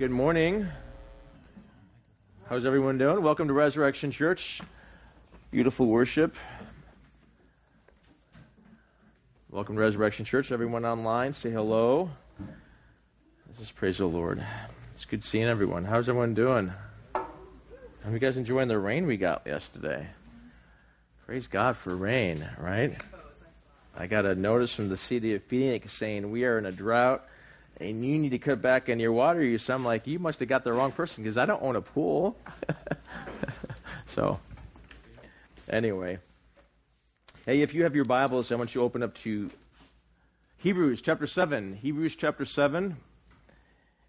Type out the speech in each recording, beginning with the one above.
Good morning. How's everyone doing? Welcome to Resurrection Church. Beautiful worship. Welcome to Resurrection Church. Everyone online, say hello. This is praise the Lord. It's good seeing everyone. How's everyone doing? Are you guys enjoying the rain we got yesterday? Praise God for rain, right? I got a notice from the city of Phoenix saying we are in a drought and you need to cut back on your water use. I'm like, you must have got the wrong person because I don't own a pool. so, anyway. Hey, if you have your Bibles, I want you to open up to Hebrews chapter 7. Hebrews chapter 7.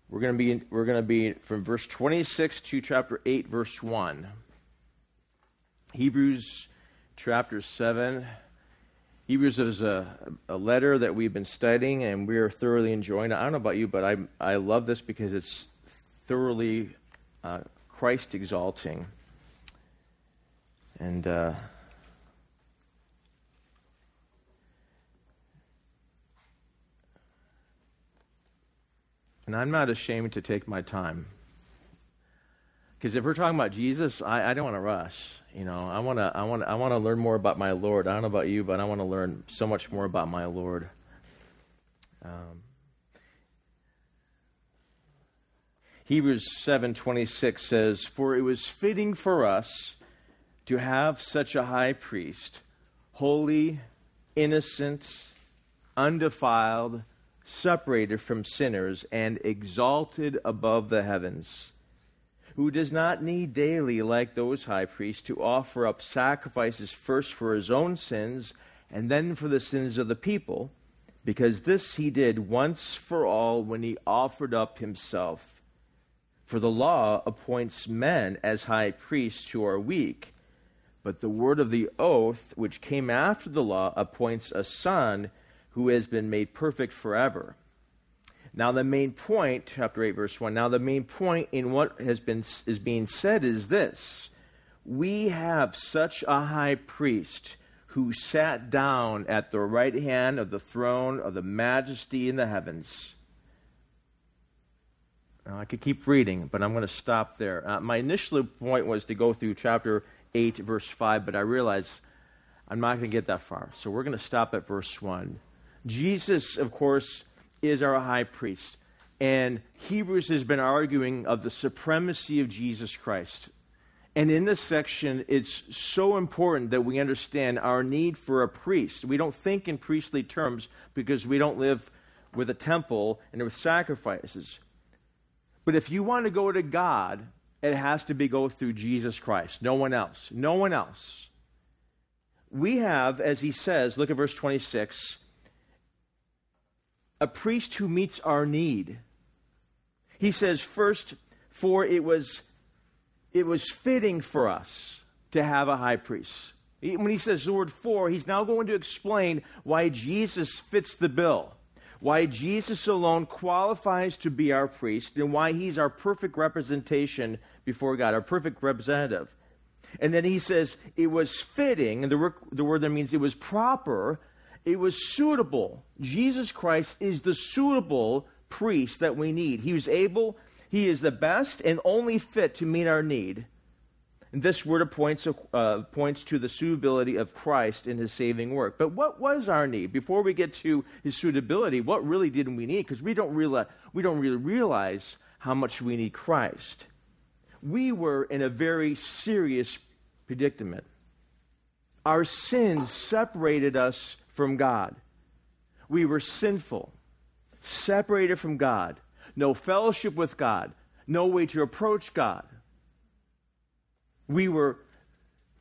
We're going to be we're going to be from verse 26 to chapter 8 verse 1. Hebrews chapter 7 Hebrews is a, a letter that we've been studying and we are thoroughly enjoying. It. I don't know about you, but I, I love this because it's thoroughly uh, Christ exalting. And uh, and I'm not ashamed to take my time. Because if we're talking about Jesus, I, I don't want to rush. You know, I want to I want I want to learn more about my Lord. I don't know about you, but I want to learn so much more about my Lord. Um, Hebrews 7:26 says, "For it was fitting for us to have such a high priest, holy, innocent, undefiled, separated from sinners and exalted above the heavens." Who does not need daily, like those high priests, to offer up sacrifices first for his own sins and then for the sins of the people, because this he did once for all when he offered up himself. For the law appoints men as high priests who are weak, but the word of the oath, which came after the law, appoints a son who has been made perfect forever. Now, the main point, chapter 8, verse 1, now the main point in what has been, is being said is this We have such a high priest who sat down at the right hand of the throne of the majesty in the heavens. Now, I could keep reading, but I'm going to stop there. Uh, my initial point was to go through chapter 8, verse 5, but I realize I'm not going to get that far. So we're going to stop at verse 1. Jesus, of course, is our high priest. And Hebrews has been arguing of the supremacy of Jesus Christ. And in this section, it's so important that we understand our need for a priest. We don't think in priestly terms because we don't live with a temple and with sacrifices. But if you want to go to God, it has to be go through Jesus Christ. No one else. No one else. We have, as he says, look at verse 26 a priest who meets our need. He says, first, for it was, it was fitting for us to have a high priest. When he says the word for, he's now going to explain why Jesus fits the bill, why Jesus alone qualifies to be our priest, and why he's our perfect representation before God, our perfect representative. And then he says it was fitting, and the the word that means it was proper it was suitable. Jesus Christ is the suitable priest that we need. He was able, he is the best and only fit to meet our need. And this word points, uh, points to the suitability of Christ in his saving work. But what was our need? Before we get to his suitability, what really did we need? Because we, don't realize, we don't really realize how much we need Christ. We were in a very serious predicament. Our sins separated us from God. We were sinful, separated from God, no fellowship with God, no way to approach God. We were,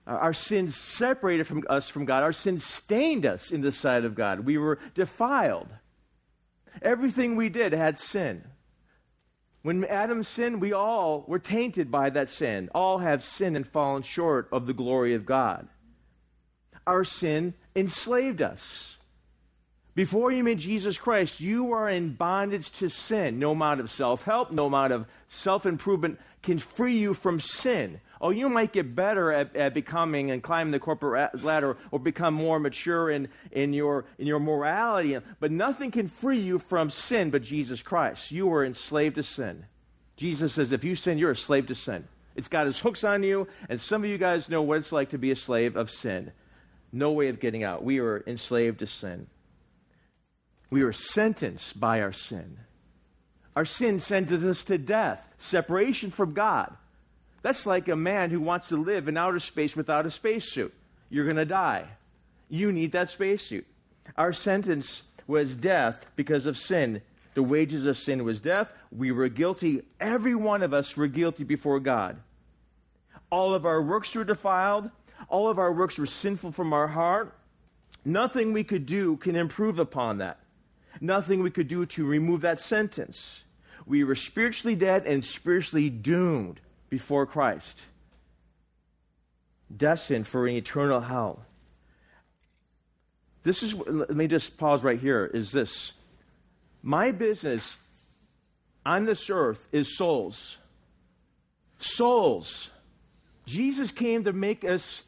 our sins separated from us from God. Our sins stained us in the sight of God. We were defiled. Everything we did had sin. When Adam sinned, we all were tainted by that sin. All have sinned and fallen short of the glory of God. Our sin enslaved us. Before you met Jesus Christ, you were in bondage to sin. No amount of self help, no amount of self improvement can free you from sin. Oh, you might get better at, at, becoming and climbing the corporate ladder or become more mature in, in, your, in your morality, but nothing can free you from sin but Jesus Christ. You are enslaved to sin, Jesus says, if you sin, you're a slave to sin. It's got his hooks on you, and some of you guys know what it's like to be a slave of sin. No way of getting out. We are enslaved to sin. We are sentenced by our sin. Our sin sentences us to death, separation from God. That's like a man who wants to live in outer space without a spacesuit. You're going to die. You need that spacesuit. Our sentence was death because of sin. The wages of sin was death. We were guilty. Every one of us were guilty before God. All of our works were defiled. All of our works were sinful from our heart. Nothing we could do can improve upon that. Nothing we could do to remove that sentence. We were spiritually dead and spiritually doomed before Christ, destined for an eternal hell. This is, let me just pause right here. Is this my business on this earth is souls. Souls. Jesus came to make us,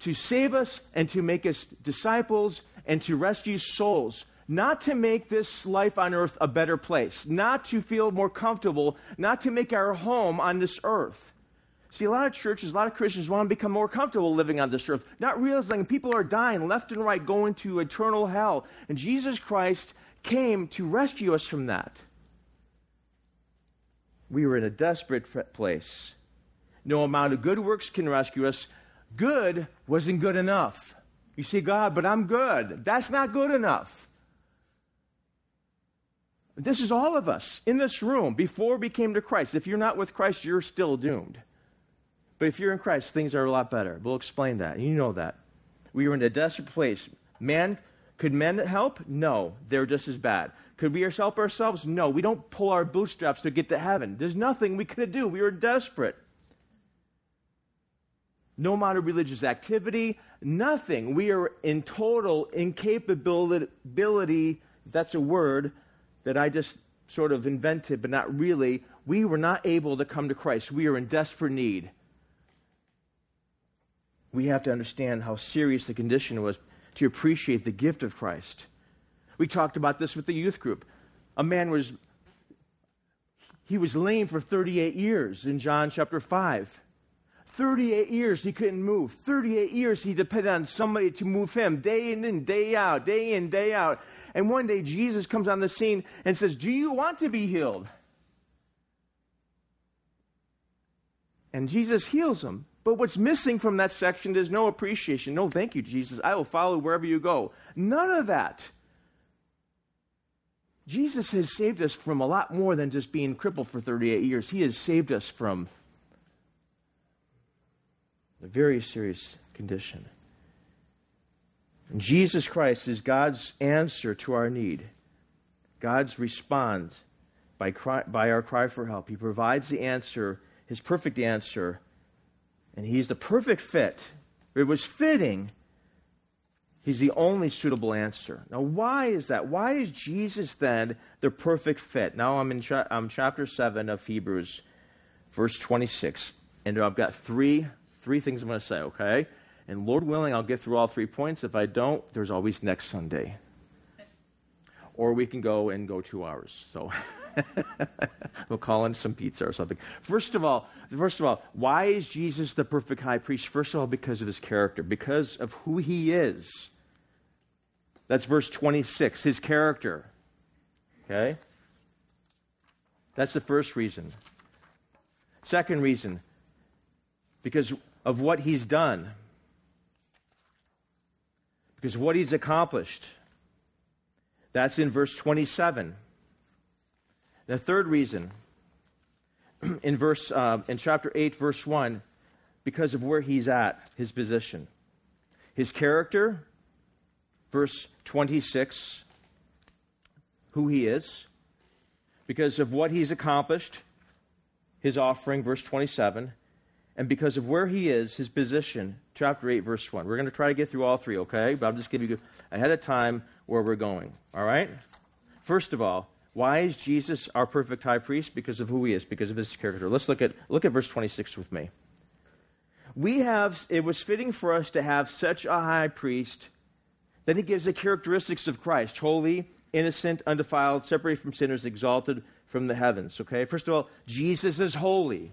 to save us, and to make us disciples, and to rescue souls. Not to make this life on earth a better place, not to feel more comfortable, not to make our home on this earth. See, a lot of churches, a lot of Christians want to become more comfortable living on this earth, not realizing people are dying left and right, going to eternal hell. And Jesus Christ came to rescue us from that. We were in a desperate place. No amount of good works can rescue us. Good wasn't good enough. You see, God, but I'm good. That's not good enough. This is all of us in this room before we came to Christ. If you're not with Christ, you're still doomed. But if you're in Christ, things are a lot better. We'll explain that. You know that. We were in a desperate place. Man could men help? No, they're just as bad. Could we help ourselves? No, we don't pull our bootstraps to get to heaven. There's nothing we could do. We were desperate. No amount of religious activity, nothing. We are in total incapability, that's a word that I just sort of invented, but not really. We were not able to come to Christ. We are in desperate need. We have to understand how serious the condition was to appreciate the gift of Christ. We talked about this with the youth group. A man was he was lame for 38 years in John chapter 5. 38 years he couldn't move. 38 years he depended on somebody to move him day in and day out, day in, day out. And one day Jesus comes on the scene and says, Do you want to be healed? And Jesus heals him. But what's missing from that section is no appreciation. No, thank you, Jesus. I will follow wherever you go. None of that. Jesus has saved us from a lot more than just being crippled for 38 years. He has saved us from a very serious condition. And Jesus Christ is God's answer to our need. God's response by, cry, by our cry for help. He provides the answer, his perfect answer and he's the perfect fit. It was fitting. He's the only suitable answer. Now, why is that? Why is Jesus then the perfect fit? Now, I'm in I'm chapter 7 of Hebrews, verse 26. And I've got three, three things I'm going to say, okay? And Lord willing, I'll get through all three points. If I don't, there's always next Sunday. Or we can go and go two hours. So. we'll call in some pizza or something. First of all, first of all, why is Jesus the perfect high priest? First of all, because of his character, because of who he is. That's verse 26, his character. Okay? That's the first reason. Second reason, because of what he's done, because what he's accomplished. That's in verse 27. The third reason, in verse uh, in chapter eight, verse one, because of where he's at, his position, his character, verse twenty-six, who he is, because of what he's accomplished, his offering, verse twenty-seven, and because of where he is, his position, chapter 8, verse 1. We're going to try to get through all three, okay? But I'll just give you ahead of time where we're going, all right? First of all, why is Jesus our perfect high priest? Because of who he is, because of his character. Let's look at look at verse 26 with me. We have it was fitting for us to have such a high priest. Then he gives the characteristics of Christ: holy, innocent, undefiled, separated from sinners, exalted, from the heavens, okay? First of all, Jesus is holy.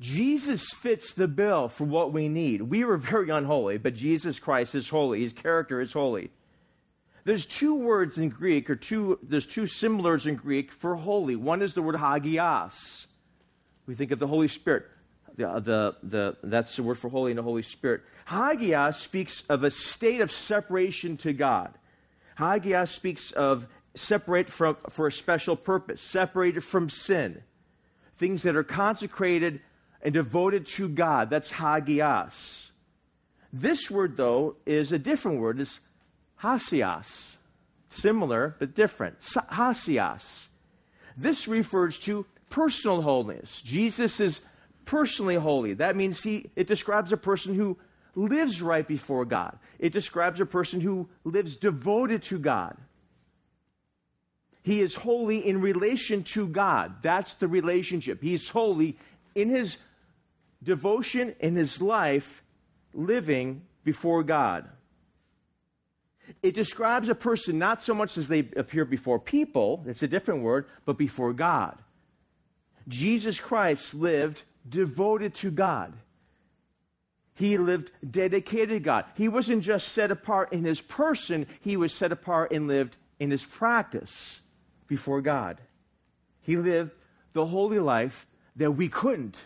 Jesus fits the bill for what we need. We were very unholy, but Jesus Christ is holy. His character is holy. There's two words in Greek, or two, there's two similars in Greek for holy. One is the word hagios. We think of the Holy Spirit. The, uh, the, the, that's the word for holy in the Holy Spirit. Hagios speaks of a state of separation to God. Hagios speaks of separate from, for a special purpose, separated from sin. Things that are consecrated and devoted to God. That's hagios. This word, though, is a different word. It's hasios. Similar, but different. Hasios. This refers to personal holiness. Jesus is personally holy. That means he, it describes a person who lives right before God. It describes a person who lives devoted to God. He is holy in relation to God. That's the relationship. He is holy in his devotion, in his life, living before God. It describes a person not so much as they appear before people, it's a different word, but before God. Jesus Christ lived devoted to God. He lived dedicated to God. He wasn't just set apart in his person, he was set apart and lived in his practice before God. He lived the holy life that we couldn't.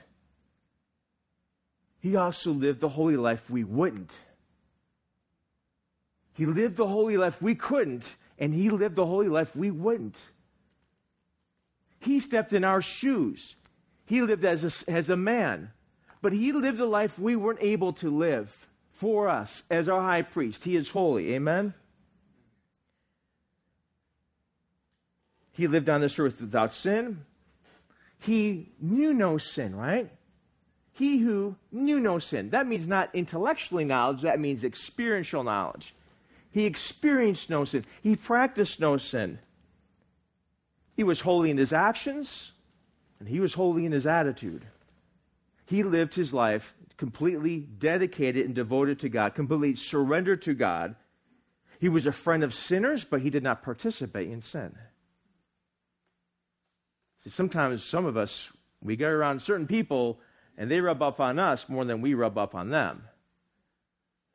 He also lived the holy life we wouldn't. He lived the holy life we couldn't, and he lived the holy life we wouldn't. He stepped in our shoes. He lived as a, as a man, but he lived a life we weren't able to live for us as our high priest. He is holy. Amen? He lived on this earth without sin. He knew no sin, right? He who knew no sin. That means not intellectually knowledge, that means experiential knowledge. He experienced no sin. He practiced no sin. He was holy in his actions, and he was holy in his attitude. He lived his life completely dedicated and devoted to God, completely surrendered to God. He was a friend of sinners, but he did not participate in sin. See, sometimes some of us, we get around certain people and they rub off on us more than we rub off on them.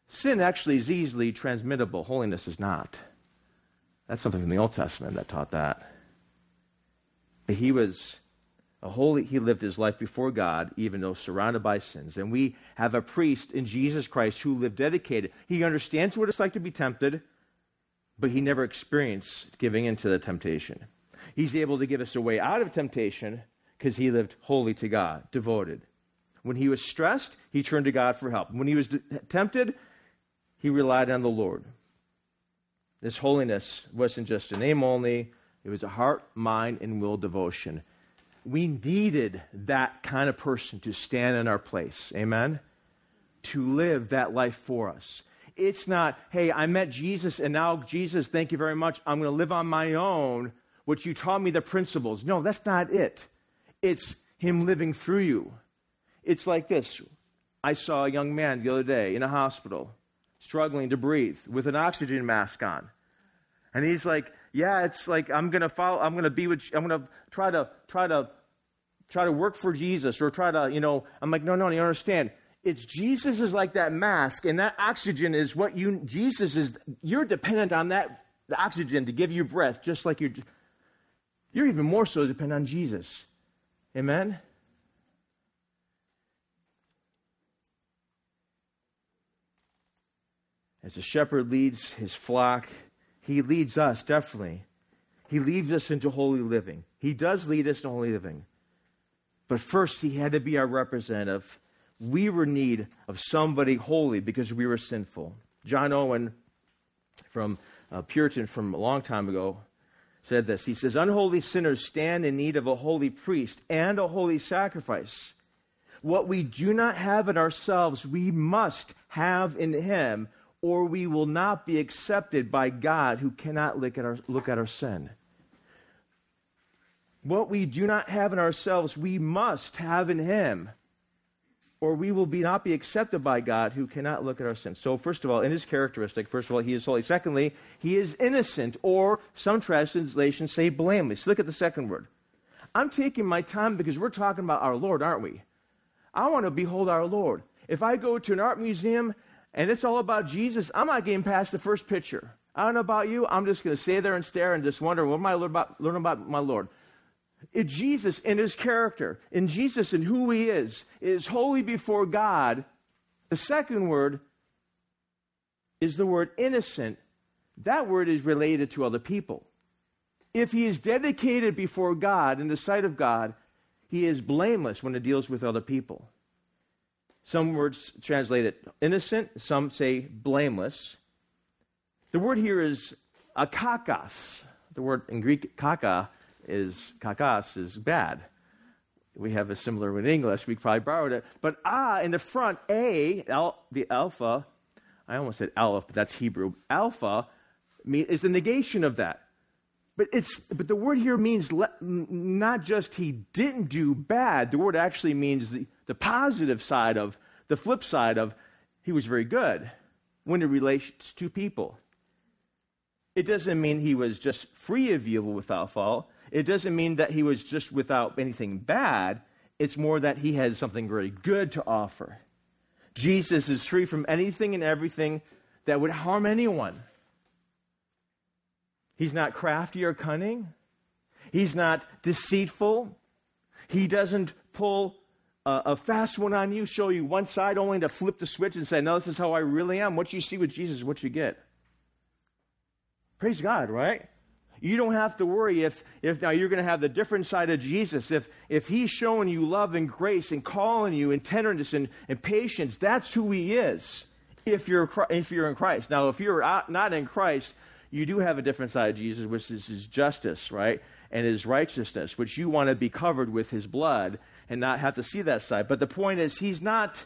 Sin actually is easily transmittable, holiness is not. That's something from the Old Testament that taught that. But he was a holy, he lived his life before God, even though surrounded by sins. And we have a priest in Jesus Christ who lived dedicated. He understands what it's like to be tempted, but he never experienced giving into the temptation. He's able to give us a way out of temptation because he lived holy to God, devoted. When he was stressed, he turned to God for help. When he was tempted, he relied on the Lord. This holiness wasn't just a name only, it was a heart, mind, and will devotion. We needed that kind of person to stand in our place. Amen? To live that life for us. It's not, hey, I met Jesus, and now, Jesus, thank you very much. I'm going to live on my own, which you taught me the principles. No, that's not it. It's Him living through you. It's like this I saw a young man the other day in a hospital struggling to breathe with an oxygen mask on. And he's like, yeah, it's like I'm going to follow I'm going to be with I'm going to try to try to try to work for Jesus or try to, you know, I'm like, no, no, you understand. It's Jesus is like that mask and that oxygen is what you Jesus is you're dependent on that oxygen to give you breath just like you're you're even more so dependent on Jesus. Amen. As a shepherd leads his flock, he leads us, definitely. He leads us into holy living. He does lead us to holy living. But first, he had to be our representative. We were in need of somebody holy because we were sinful. John Owen, from uh, Puritan from a long time ago, said this. He says, Unholy sinners stand in need of a holy priest and a holy sacrifice. What we do not have in ourselves, we must have in him or we will not be accepted by God who cannot look at our, look at our sin. What we do not have in ourselves, we must have in Him, or we will be, not be accepted by God who cannot look at our sin. So, first of all, in His characteristic, first of all, He is holy. Secondly, He is innocent, or some translations say blameless. Look at the second word I'm taking my time because we're talking about our Lord, aren't we? I want to behold our Lord. If I go to an art museum and it's all about Jesus, I'm not getting past the first picture. I don't know about you. I'm just going to stay there and stare and just wonder what am I learning about, learning about my Lord. In Jesus in his character, in Jesus and who he is, is holy before God. The second word is the word innocent. That word is related to other people. If he is dedicated before God in the sight of God, he is blameless when it deals with other people. Some words translate it innocent, some say blameless. The word here is akakas. The word in Greek, kaka, is kakas, is bad. We have a similar one in English. We probably borrowed it. But ah, in the front, a, al, the alpha, I almost said aleph, but that's Hebrew. Alpha is the negation of that. But, it's, but the word here means le, not just he didn't do bad, the word actually means the, the positive side of, the flip side of he was very good when it relates to people. It doesn't mean he was just free of evil without fault. It doesn't mean that he was just without anything bad. It's more that he has something very good to offer. Jesus is free from anything and everything that would harm anyone. He's not crafty or cunning. He's not deceitful. He doesn't pull a, a, fast one on you, show you one side only to flip the switch and say, No, this is how I really am. What you see with Jesus is what you get. Praise God, right? You don't have to worry if, if now you're going to have the different side of Jesus. If, if he's showing you love and grace and calling you in tenderness and, and patience, that's who he is if you're, if you're in Christ. Now, if you're not in Christ, you do have a different side of Jesus, which is his justice, right? And his righteousness, which you want to be covered with his blood and not have to see that side. But the point is, he's not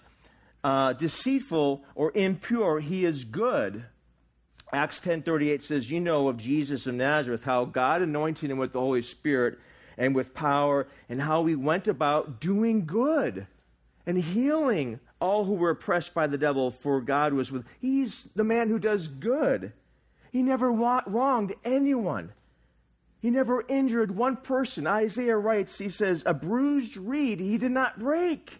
uh, deceitful or impure, he is good. Acts 10:38 says, "You know of Jesus of Nazareth how God anointed him with the Holy Spirit and with power and how he went about doing good and healing all who were oppressed by the devil for God was with He's the man who does good. He never wronged anyone. He never injured one person. Isaiah writes, he says, a bruised reed he did not break.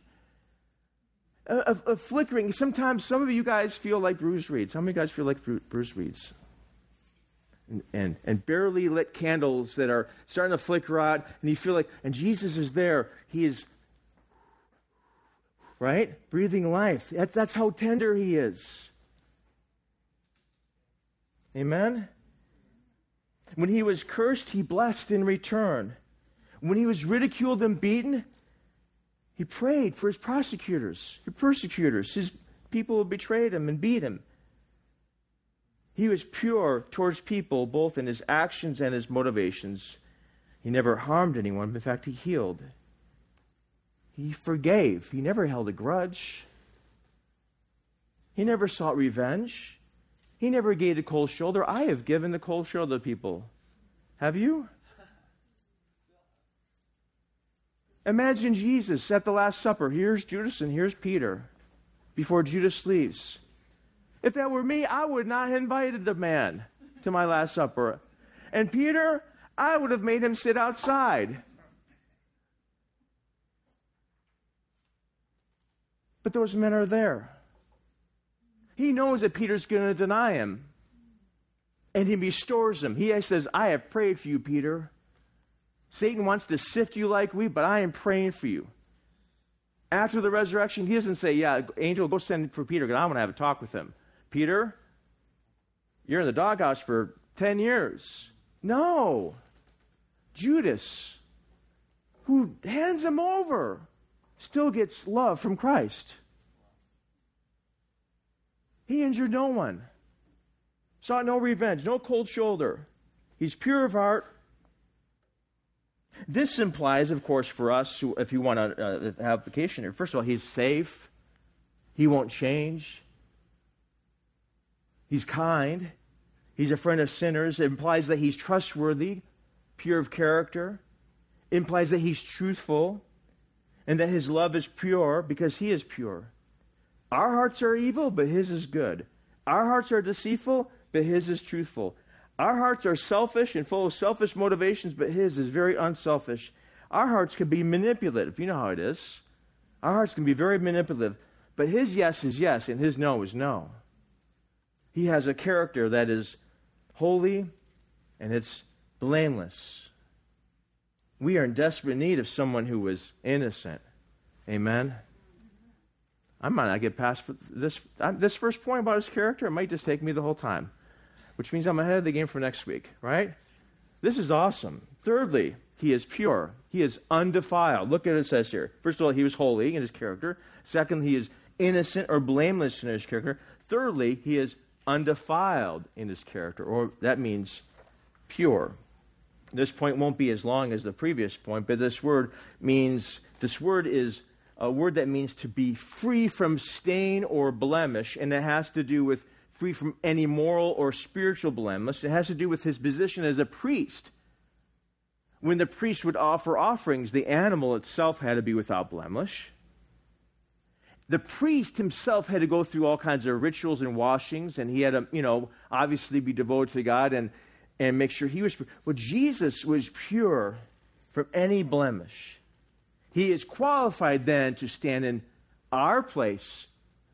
A, a, a, flickering. Sometimes some of you guys feel like bruised reeds. How many of you guys feel like bru- bruised reeds? And, and, and, barely lit candles that are starting to flicker out, and you feel like, and Jesus is there. He is, right? Breathing life. That's, that's how tender he is. Amen? When he was cursed, he blessed in return. When he was ridiculed and beaten, he prayed for his prosecutors, his persecutors, his people who betrayed him and beat him. He was pure towards people, both in his actions and his motivations. He never harmed anyone. In fact, he healed. He forgave. He never held a grudge. He never sought revenge. He never gave the cold shoulder. I have given the cold shoulder to people. Have you? Imagine Jesus at the Last Supper. Here's Judas and here's Peter before Judas leaves. If that were me, I would not have invited the man to my Last Supper. And Peter, I would have made him sit outside. But those men are there. He knows that Peter's going to deny him. And he restores him. He says, I have prayed for you, Peter. Satan wants to sift you like wheat, but I am praying for you. After the resurrection, he doesn't say, Yeah, angel, go send for Peter because I want to have a talk with him. Peter, you're in the doghouse for 10 years. No. Judas, who hands him over, still gets love from Christ. He injured no one, sought no revenge, no cold shoulder. He's pure of heart, this implies, of course, for us, if you want to uh, application here, first of all, he's safe. He won't change. He's kind. He's a friend of sinners. It implies that he's trustworthy, pure of character. It implies that he's truthful and that his love is pure because he is pure. Our hearts are evil, but his is good. Our hearts are deceitful, but his is truthful. Our hearts are selfish and full of selfish motivations, but His is very unselfish. our hearts can be manipulative. You know how it is. Our hearts can be very manipulative. But his yes is yes, and his no is no. He has a character that is holy and it's blameless. We are in desperate need of someone who is innocent. Amen. I might not get past this, uh, this first point about his character. It might just take me the whole time, which means I'm ahead of the game for next week, right? This is awesome. Thirdly, he is pure. He is undefiled. Look at what it says here. First of all, he was holy in his character. Second, he is innocent or blameless in his character. Thirdly, he is undefiled in his character, or that means pure. This point won't be as long as the previous point, but this word means, this word is a word that means to be free from stain or blemish, and it has to do with free from any moral or spiritual blemish. It has to do with his position as a priest. When the priest would offer offerings, the animal itself had to be without blemish the priest himself had to go through all kinds of rituals and washings, and he had to, you know, obviously be devoted to God and, and make sure he was pure. Well, Jesus was pure from any blemish. He is qualified then to stand in our place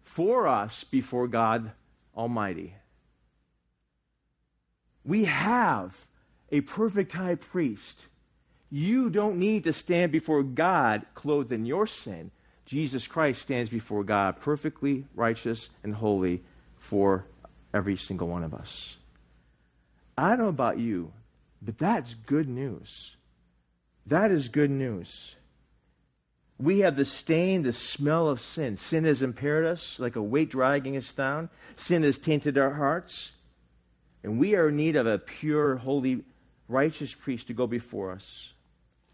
for us before God Almighty. We have a perfect high priest. You don't need to stand before God clothed in your sin. Jesus Christ stands before God perfectly righteous and holy for every single one of us. I don't know about you, but that's good news. That is good news. We have the stain, the smell of sin. Sin has impaired us like a weight dragging us down. Sin has tainted our hearts. And we are in need of a pure, holy, righteous priest to go before us.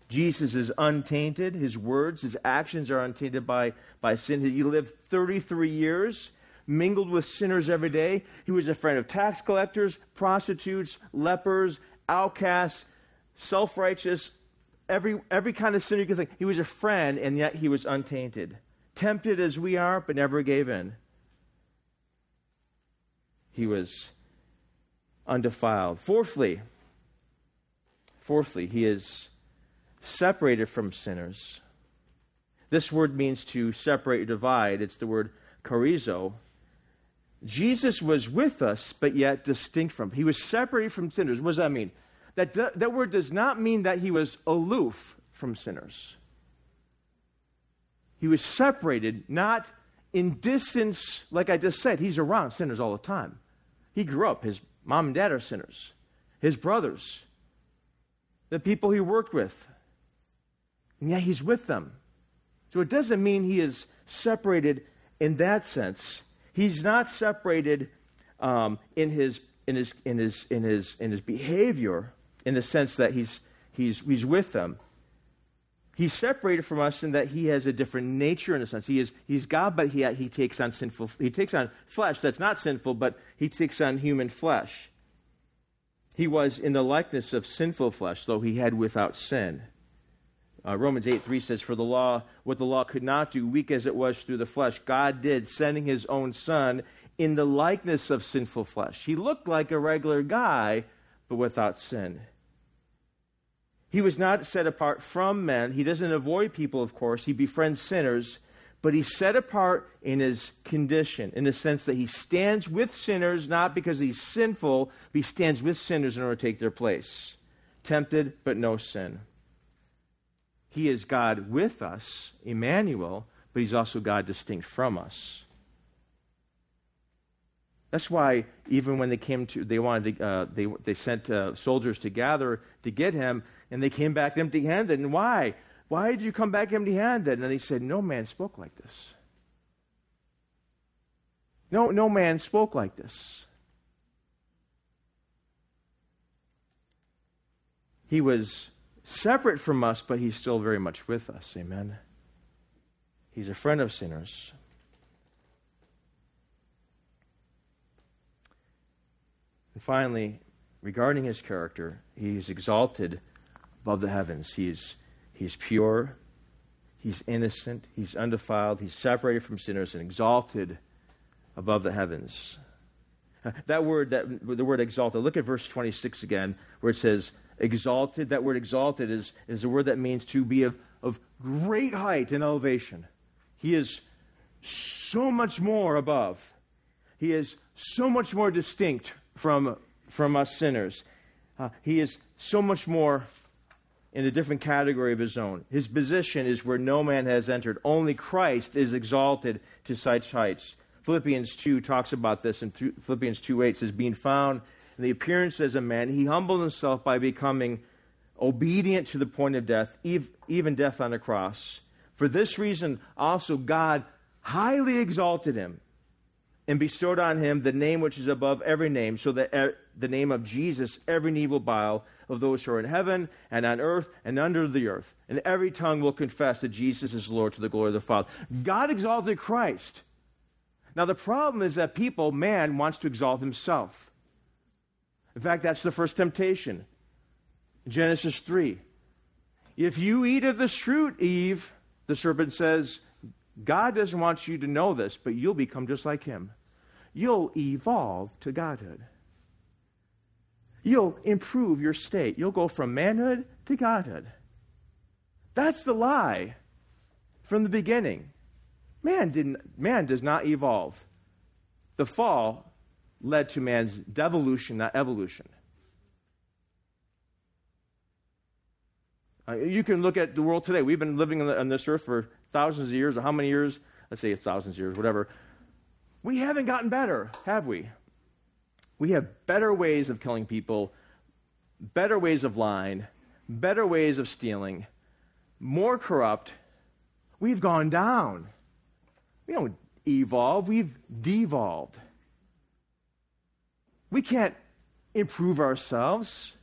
Jesus is untainted. His words, his actions are untainted by, by sin. He lived 33 years, mingled with sinners every day. He was a friend of tax collectors, prostitutes, lepers, outcasts, self righteous, every, every kind of sinner you think. He was a friend, and yet he was untainted. Tempted as we are, but never gave in. He was undefiled. Fourthly, fourthly, he is separated from sinners. This word means to separate or divide. It's the word chorizo. Jesus was with us, but yet distinct from. He was separated from sinners. What does that mean? That, that word does not mean that he was aloof from sinners. He was separated, not in distance, like I just said. He's around sinners all the time. He grew up. His mom and dad are sinners. His brothers, the people he worked with, and yet he's with them. So it doesn't mean he is separated in that sense. He's not separated um, in, his, in, his, in, his, in, his, in his behavior in the sense that he's, he's, he's with them. He's separated from us in that he has a different nature in a sense. He is, he's God, but he, he takes on sinful, he takes on flesh that's not sinful, but he takes on human flesh. He was in the likeness of sinful flesh, though he had without sin. Uh, Romans 8 3 says, For the law, what the law could not do, weak as it was through the flesh, God did, sending his own Son in the likeness of sinful flesh. He looked like a regular guy, but without sin. He was not set apart from men. He doesn't avoid people, of course. He befriends sinners, but he's set apart in his condition, in the sense that he stands with sinners, not because he's sinful, but he stands with sinners in order to take their place. Tempted, but no sin. He is God with us, Emmanuel, but he's also God distinct from us. That's why even when they came to, they wanted to, uh, they, they sent uh, soldiers to gather to get him, and they came back empty handed. And why? Why did you come back empty handed? And he said, No man spoke like this. No, no man spoke like this. He was separate from us, but he's still very much with us. Amen. He's a friend of sinners. And finally, regarding his character, he is exalted above the heavens. He is, he is pure, he's innocent, he's undefiled, he's separated from sinners and exalted above the heavens. That word, that, the word exalted, look at verse 26 again, where it says, exalted. That word exalted is, is a word that means to be of, of great height and elevation. He is so much more above. He is so much more distinct from, from us sinners. Uh, he is so much more in a different category of his own. His position is where no man has entered. Only Christ is exalted to such heights. Philippians 2 talks about this in Philippians 2 8 says, Being found in the appearance as a man, he humbled himself by becoming obedient to the point of death, even death on a cross. For this reason, also God highly exalted him and bestowed on him the name which is above every name, so that er, the name of Jesus every knee will bow of those who are in heaven and on earth and under the earth, and every tongue will confess that Jesus is Lord to the glory of the Father. God exalted Christ. Now, the problem is that people, man, wants to exalt himself. In fact, that's the first temptation. Genesis 3. If you eat of this fruit, Eve, the serpent says, God doesn't want you to know this, but you'll become just like him. You'll evolve to godhood. You'll improve your state. You'll go from manhood to godhood. That's the lie from the beginning. Man didn't man does not evolve. The fall led to man's devolution, not evolution. Uh, you can look at the world today. We've been living on, the, on this earth for thousands of years, or how many years? Let's say it's thousands of years, whatever. We haven't gotten better, have we? We have better ways of killing people, better ways of lying, better ways of stealing, more corrupt. We've gone down. We don't evolve, we've devolved. We can't improve ourselves.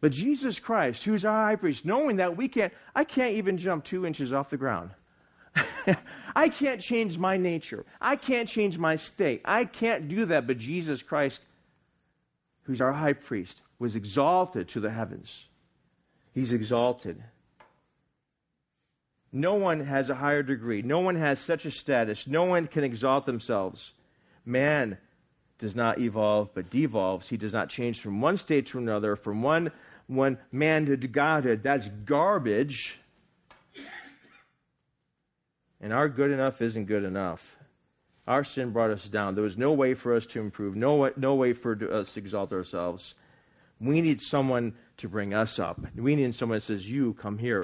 But Jesus Christ, who's our high priest, knowing that we can't, I can't even jump two inches off the ground. I can't change my nature. I can't change my state. I can't do that. But Jesus Christ, who's our high priest, was exalted to the heavens. He's exalted. No one has a higher degree. No one has such a status. No one can exalt themselves. Man does not evolve, but devolves. He does not change from one state to another, from one when man to Godhood. That's garbage. And our good enough isn't good enough. Our sin brought us down. There was no way for us to improve, no way, no way for us to exalt ourselves. We need someone to bring us up. We need someone that says, You come here.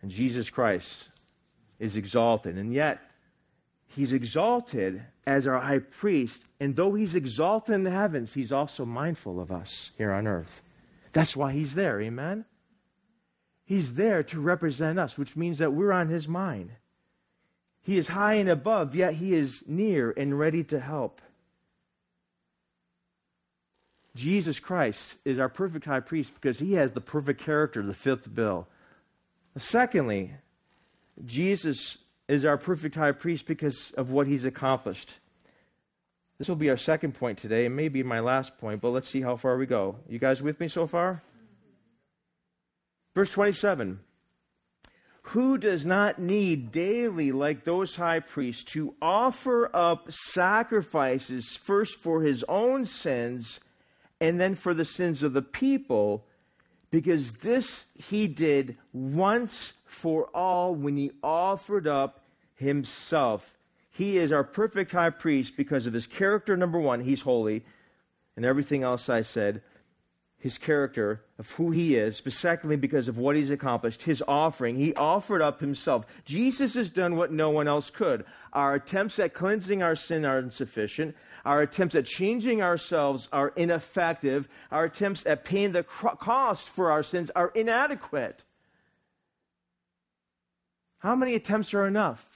And Jesus Christ is exalted. And yet, he's exalted as our high priest. And though he's exalted in the heavens, he's also mindful of us here on earth. That's why he's there. Amen? He's there to represent us, which means that we're on his mind. He is high and above, yet he is near and ready to help. Jesus Christ is our perfect high priest because he has the perfect character the fifth bill. Secondly, Jesus is our perfect high priest because of what he's accomplished. This will be our second point today, and maybe my last point, but let's see how far we go. You guys with me so far? Verse 27 Who does not need daily, like those high priests, to offer up sacrifices first for his own sins and then for the sins of the people? Because this he did once for all when he offered up himself he is our perfect high priest because of his character, number one, he's holy, and everything else I said, his character of who he is, but secondly, because of what he's accomplished, his offering. He offered up himself. Jesus has done what no one else could. Our attempts at cleansing our sin are insufficient. Our attempts at changing ourselves are ineffective. Our attempts at paying the cost for our sins are inadequate. How many attempts are enough?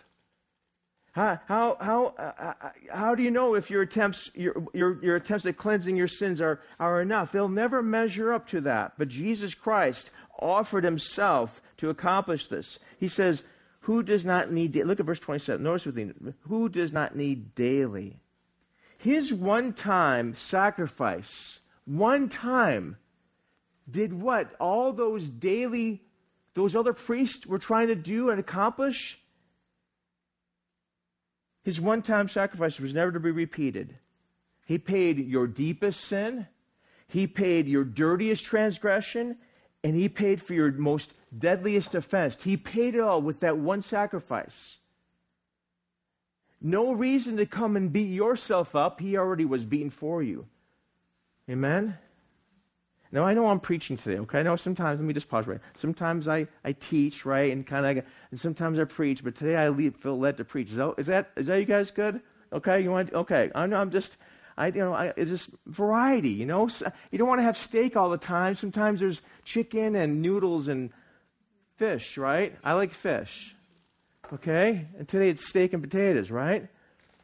How, how, how, uh, uh, how do you know if your attempts, your, your, your attempts at cleansing your sins are, are enough? They'll never measure up to that. But Jesus Christ offered himself to accomplish this. He says, Who does not need, da-? look at verse 27. Notice with me, who does not need daily? His one time sacrifice, one time, did what all those daily, those other priests were trying to do and accomplish? His one time sacrifice was never to be repeated. He paid your deepest sin, He paid your dirtiest transgression, and He paid for your most deadliest offense. He paid it all with that one sacrifice. No reason to come and beat yourself up. He already was beaten for you. Amen? Now, I know I'm preaching today, okay? I know sometimes, let me just pause right. Sometimes I, I teach, right? And kind of, and sometimes I preach, but today I feel led to preach. Is that, is that, is that you guys good? Okay, you want, okay. I'm, I'm just, I, you know, I, it's just variety, you know? You don't want to have steak all the time. Sometimes there's chicken and noodles and fish, right? I like fish, okay? And today it's steak and potatoes, right?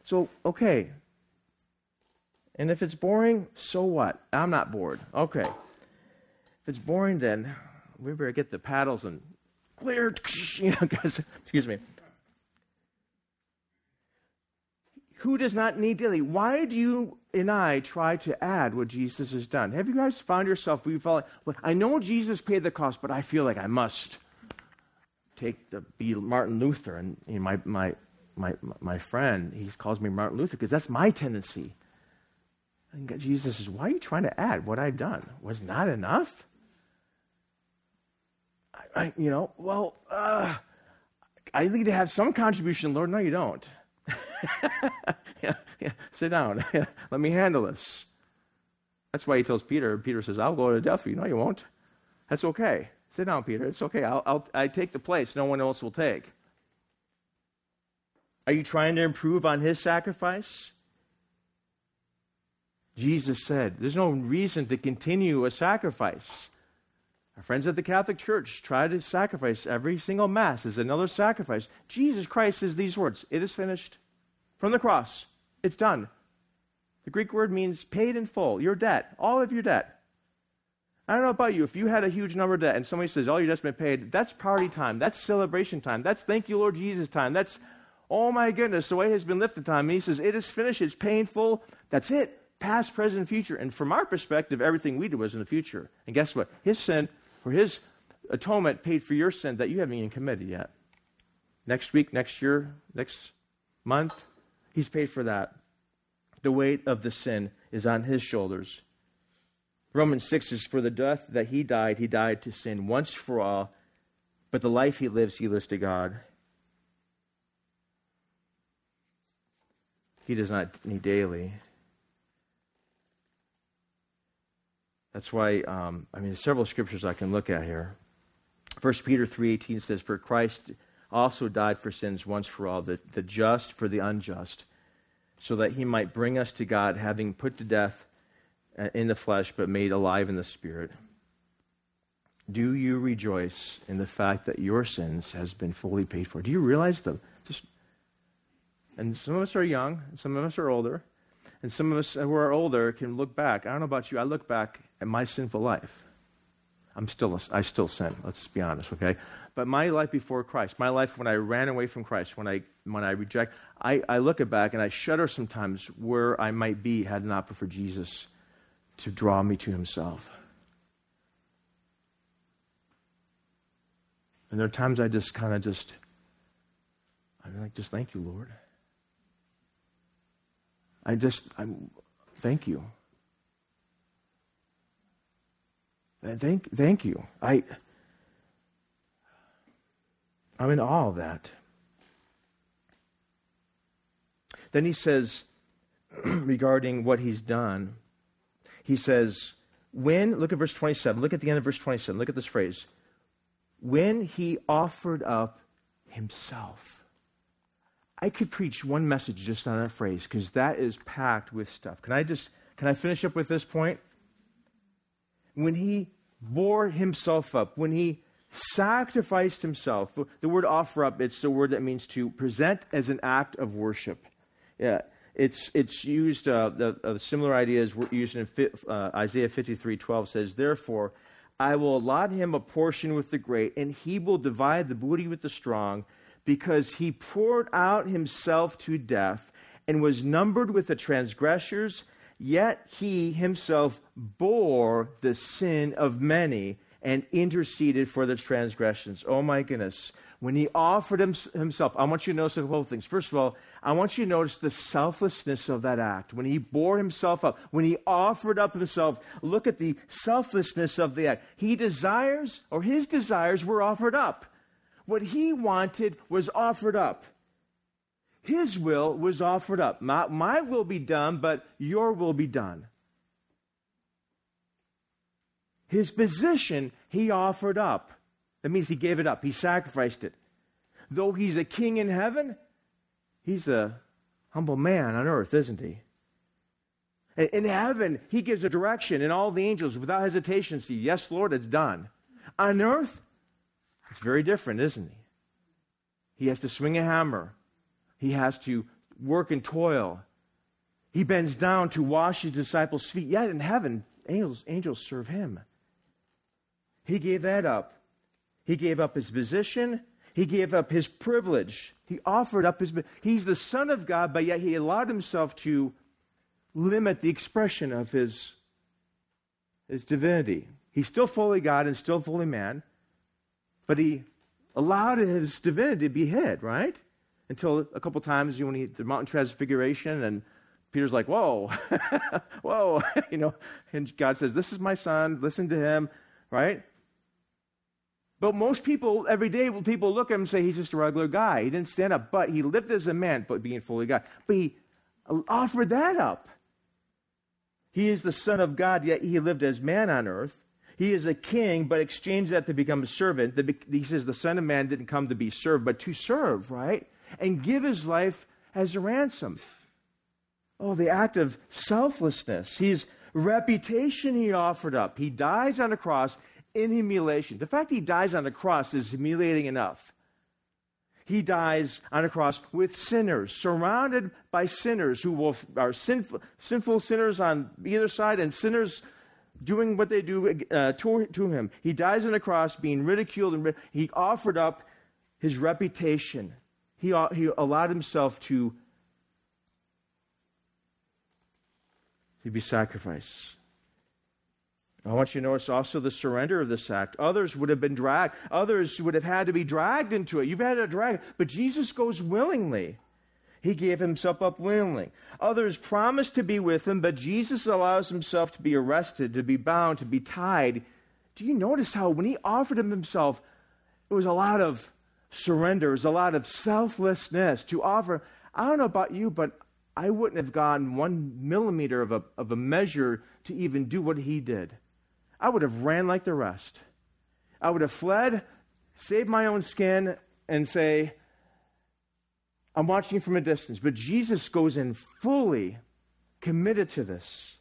So, okay. And if it's boring, so what? I'm not bored. Okay. If it's boring, then we better get the paddles and clear, you know, guys, excuse me. Who does not need daily? Why do you and I try to add what Jesus has done? Have you guys found yourself, we felt like, I know Jesus paid the cost, but I feel like I must take the be Martin Luther and you know, my, my, my, my friend, he calls me Martin Luther because that's my tendency. And Jesus says, Why are you trying to add what I've done? Was not enough? I, you know, well, uh, I need to have some contribution, Lord. No, you don't. yeah, yeah, sit down. Let me handle this. That's why he tells Peter, Peter says, I'll go to death for you. No, you won't. That's okay. Sit down, Peter. It's okay. I'll, I'll I take the place no one else will take. Are you trying to improve on his sacrifice? Jesus said, There's no reason to continue a sacrifice. Our friends at the Catholic Church try to sacrifice every single Mass as another sacrifice. Jesus Christ says these words It is finished. From the cross, it's done. The Greek word means paid in full, your debt, all of your debt. I don't know about you. If you had a huge number of debt and somebody says, All your debt's been paid, that's party time. That's celebration time. That's thank you, Lord Jesus time. That's, oh my goodness, the way has been lifted time. And he says, It is finished. It's painful. That's it. Past, present, future. And from our perspective, everything we do was in the future. And guess what? His sin for his atonement paid for your sin that you haven't even committed yet. Next week, next year, next month, he's paid for that. The weight of the sin is on his shoulders. Romans 6 is for the death that he died, he died to sin once for all, but the life he lives, he lives to God. He does not need daily. That's why, um, I mean, there's several scriptures I can look at here. 1 Peter 3.18 says, For Christ also died for sins once for all, the, the just for the unjust, so that he might bring us to God, having put to death uh, in the flesh, but made alive in the spirit. Do you rejoice in the fact that your sins has been fully paid for? Do you realize the just and some of us are young, some of us are older, and some of us who are older can look back. I don't know about you, I look back at my sinful life. I'm still, I still sin, let's be honest, okay? But my life before Christ, my life when I ran away from Christ, when I, when I reject, I, I look at back and I shudder sometimes where I might be had it not been for Jesus to draw me to himself. And there are times I just kind of just, I'm like, just thank you, Lord. I just, I'm, thank you. Uh, thank, thank you. I, I'm in awe of that. Then he says, regarding what he's done, he says, when, look at verse 27, look at the end of verse 27, look at this phrase. When he offered up himself. I could preach one message just on that phrase because that is packed with stuff. Can I just, can I finish up with this point? When he bore himself up, when he sacrificed himself. The word offer up, it's the word that means to present as an act of worship. Yeah, it's, it's used, uh, the uh, similar ideas were used in uh, Isaiah 53 12 says, Therefore, I will allot him a portion with the great, and he will divide the booty with the strong, because he poured out himself to death and was numbered with the transgressors Yet he himself bore the sin of many and interceded for the transgressions. Oh my goodness. When he offered himself, I want you to notice a couple of things. First of all, I want you to notice the selflessness of that act. When he bore himself up, when he offered up himself, look at the selflessness of the act. He desires, or his desires were offered up. What he wanted was offered up. His will was offered up. My, my will be done, but your will be done. His position he offered up. That means he gave it up, he sacrificed it. Though he's a king in heaven, he's a humble man on earth, isn't he? In heaven, he gives a direction, and all the angels, without hesitation, say, Yes, Lord, it's done. On earth, it's very different, isn't he? He has to swing a hammer, he has to work and toil. He bends down to wash his disciples' feet. Yet in heaven, angels, angels serve him. He gave that up. He gave up his position. He gave up his privilege. He offered up his. He's the Son of God, but yet he allowed himself to limit the expression of his, his divinity. He's still fully God and still fully man, but he allowed his divinity to be hid, right? Until a couple times you when he the mountain transfiguration and Peter's like, "Whoa, whoa," you know, and God says, "This is my son. Listen to him." Right? But most people, every day, people look at him and say he's just a regular guy. He didn't stand up, but he lived as a man, but being fully God. But he offered that up. He is the Son of God, yet he lived as man on earth. He is a king, but exchanged that to become a servant. He says the Son of Man didn't come to be served, but to serve, right? And give his life as a ransom. Oh, the act of selflessness. His reputation he offered up. He dies on a cross in humiliation. The fact he dies on a cross is humiliating enough. He dies on a cross with sinners, surrounded by sinners who will, are sinful, sinful sinners on either side and sinners doing what they do uh, to, to, him. He dies on a cross, being ridiculed, and he offered up his reputation. He, uh, he allowed himself to, to be sacrificed. I want you to notice also the surrender of this act. Others would have been dragged. Others would have had to be dragged into it. You've had to drag, but Jesus goes willingly. He gave himself up willingly. Others promised to be with him, but Jesus allows himself to be arrested, to be bound, to be tied. Do you notice how when he offered him himself, it was a lot of surrender, is a lot of selflessness to offer. I don't know about you, but I wouldn't have gone one millimeter of a, of a measure to even do what he did. I would have ran like the rest. I would have fled, saved my own skin, and say, I'm watching from a distance. But Jesus goes in fully committed to this.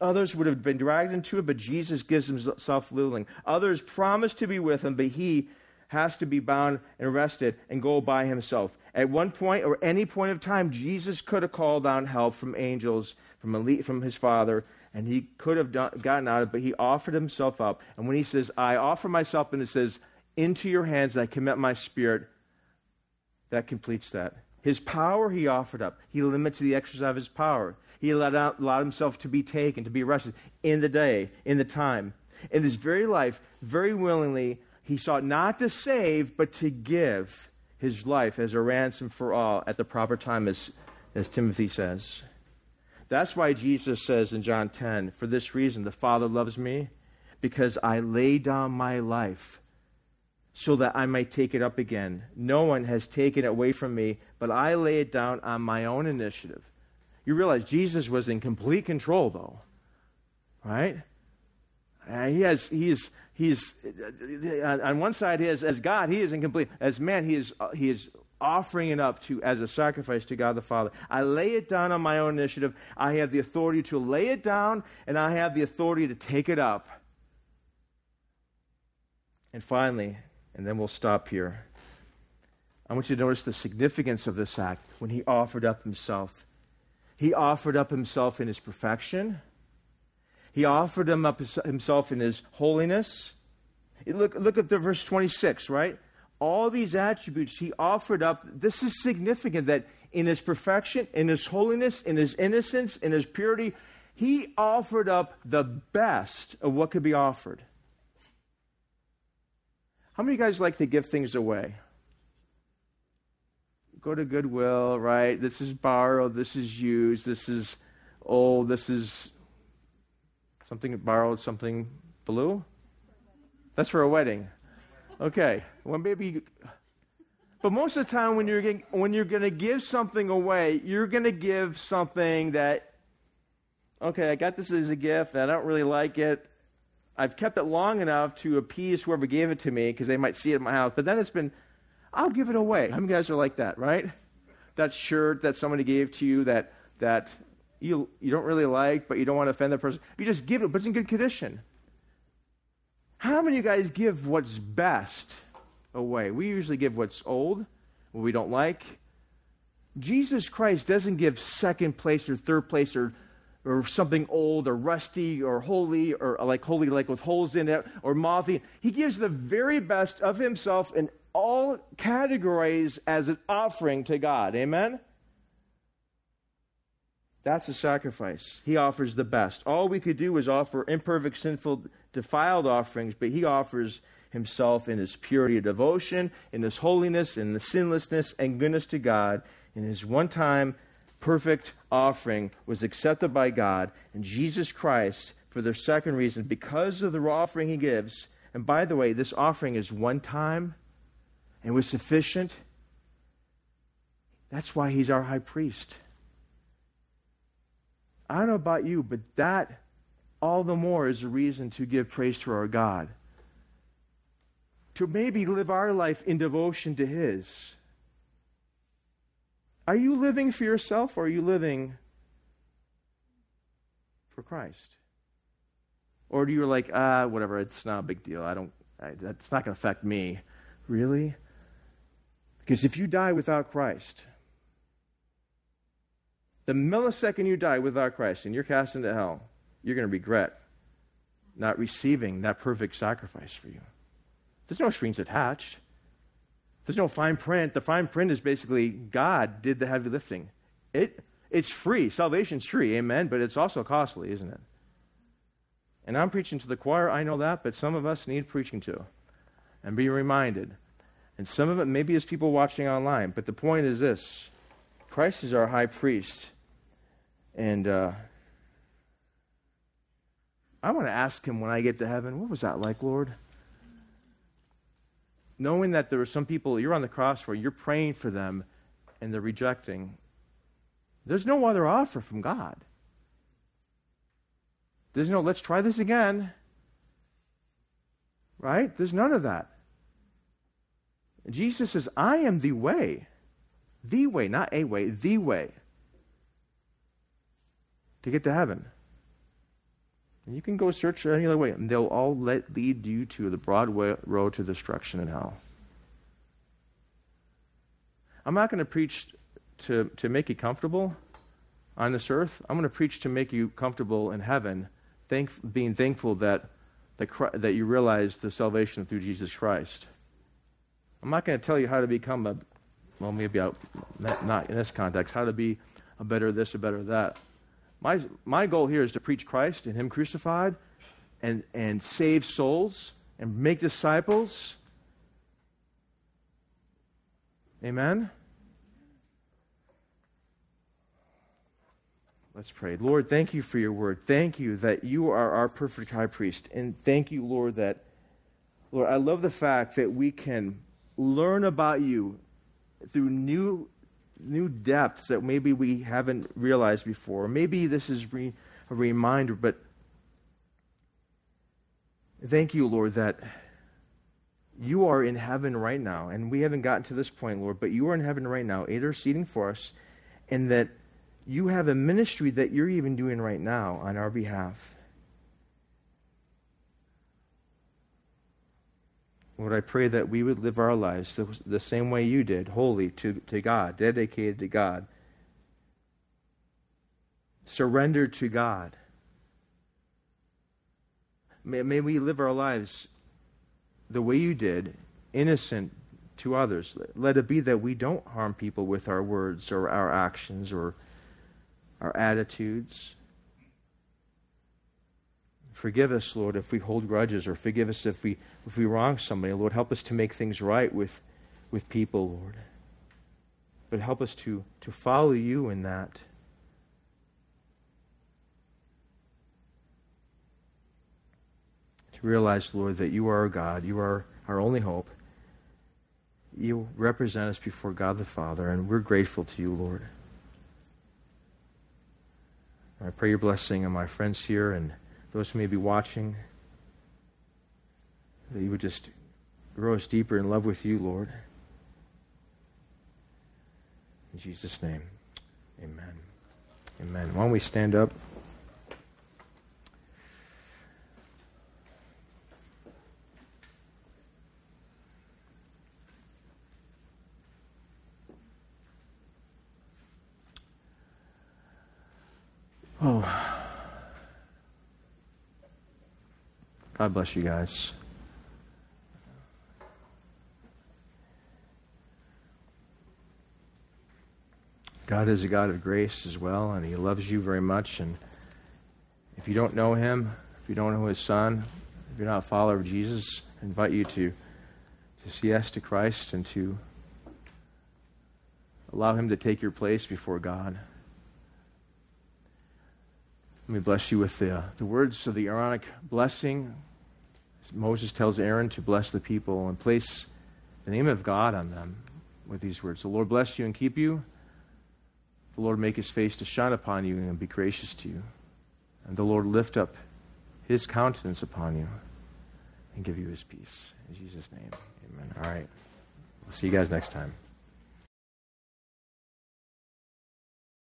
Others would have been dragged into it, but Jesus gives himself willing. Others promise to be with him, but he has to be bound and arrested and go by himself. At one point or any point of time, Jesus could have called down help from angels, from, elite, from his Father, and he could have done, gotten out of it, but he offered himself up. And when he says, I offer myself, and it says, Into your hands I commit my spirit, that completes that. His power he offered up. He limited the exercise of his power. He allowed, out, allowed himself to be taken, to be arrested in the day, in the time. In his very life, very willingly, he sought not to save, but to give his life as a ransom for all at the proper time, as, as Timothy says. That's why Jesus says in John 10, For this reason, the Father loves me, because I lay down my life so that I might take it up again. No one has taken it away from me, but I lay it down on my own initiative. You realize Jesus was in complete control, though, right? Uh, he has, he is, he's, uh, on one side, he is, as God, he is in complete, as man, he is, uh, he is offering it up to as a sacrifice to God the Father. I lay it down on my own initiative. I have the authority to lay it down, and I have the authority to take it up. And finally, and then we'll stop here. I want you to notice the significance of this act when he offered up himself. He offered up himself in his perfection. He offered him up himself in his holiness. Look, look at the verse 26, right? all these attributes he offered up. This is significant that in his perfection, in his holiness, in his innocence, in his purity, he offered up the best of what could be offered. How many of you guys like to give things away? Go to Goodwill, right? This is borrowed, this is used, this is old, this is something borrowed, something blue? That's for a wedding. Okay. Well, maybe. But most of the time, when you're getting, when you're going to give something away, you're going to give something that, okay, I got this as a gift. I don't really like it. I've kept it long enough to appease whoever gave it to me because they might see it in my house. But then it's been, I'll give it away. How many guys are like that, right? That shirt that somebody gave to you that that you you don't really like, but you don't want to offend the person. You just give it, but it's in good condition. How many of you guys give what's best away? We usually give what's old, what we don't like. Jesus Christ doesn't give second place or third place or, or something old or rusty or holey or like holey like with holes in it or mothy. He gives the very best of himself in all categories as an offering to God. Amen? That's a sacrifice. He offers the best. All we could do is offer imperfect, sinful, defiled offerings, but he offers himself in his purity of devotion, in his holiness, in the sinlessness and goodness to God. In his one time perfect offering was accepted by God. And Jesus Christ, for the second reason, because of the offering he gives, and by the way, this offering is one time and was sufficient. That's why he's our high priest. I don't know about you, but that all the more is a reason to give praise to our God. To maybe live our life in devotion to His. Are you living for yourself or are you living for Christ? Or do you like, ah, whatever, it's not a big deal. I don't, I, that's not going to affect me. Really? Because if you die without Christ, the millisecond you die without Christ and you're cast into hell, you're going to regret not receiving that perfect sacrifice for you. There's no strings attached. There's no fine print. The fine print is basically God did the heavy lifting. It, it's free. Salvation's free, amen, but it's also costly, isn't it? And I'm preaching to the choir, I know that, but some of us need preaching to and be reminded. And some of it maybe is people watching online, but the point is this Christ is our high priest. And uh, I want to ask him when I get to heaven, what was that like, Lord? Knowing that there are some people you're on the cross for, you're praying for them, and they're rejecting. There's no other offer from God. There's no, let's try this again. Right? There's none of that. Jesus says, I am the way. The way, not a way, the way to get to heaven. And you can go search any other way, and they'll all let, lead you to the broad way, road to destruction and hell. I'm not going to preach to, to make you comfortable on this earth. I'm going to preach to make you comfortable in heaven, thank, being thankful that, that, that you realize the salvation through Jesus Christ. I'm not going to tell you how to become a, well, maybe out, not in this context, how to be a better this, a better that. My, my goal here is to preach Christ and Him crucified and, and save souls and make disciples. Amen? Let's pray. Lord, thank you for your word. Thank you that you are our perfect high priest. And thank you, Lord, that, Lord, I love the fact that we can learn about you through new new depths that maybe we haven't realized before. Maybe this is re- a reminder, but thank you, Lord, that you are in heaven right now. And we haven't gotten to this point, Lord, but you are in heaven right now, interceding for us, and that you have a ministry that you're even doing right now on our behalf. Lord, I pray that we would live our lives the, the same way you did, holy to, to God, dedicated to God, surrendered to God. May, may we live our lives the way you did, innocent to others. Let it be that we don't harm people with our words or our actions or our attitudes. Forgive us, Lord, if we hold grudges, or forgive us if we, if we wrong somebody. Lord, help us to make things right with, with people, Lord. But help us to, to follow you in that. To realize, Lord, that you are our God. You are our only hope. You represent us before God the Father, and we're grateful to you, Lord. I pray your blessing on my friends here and those who may be watching, that you would just grow us deeper in love with you, Lord. In Jesus' name, amen. Amen. Why don't we stand up? Oh. God bless you guys. God is a God of grace as well, and He loves you very much. And if you don't know Him, if you don't know His Son, if you're not a follower of Jesus, I invite you to, to say yes to Christ and to allow Him to take your place before God. Let me bless you with the, the words of the Aaronic blessing. Moses tells Aaron to bless the people and place the name of God on them with these words. The Lord bless you and keep you. The Lord make his face to shine upon you and be gracious to you. And the Lord lift up his countenance upon you and give you his peace. In Jesus' name, amen. All right. We'll see you guys next time.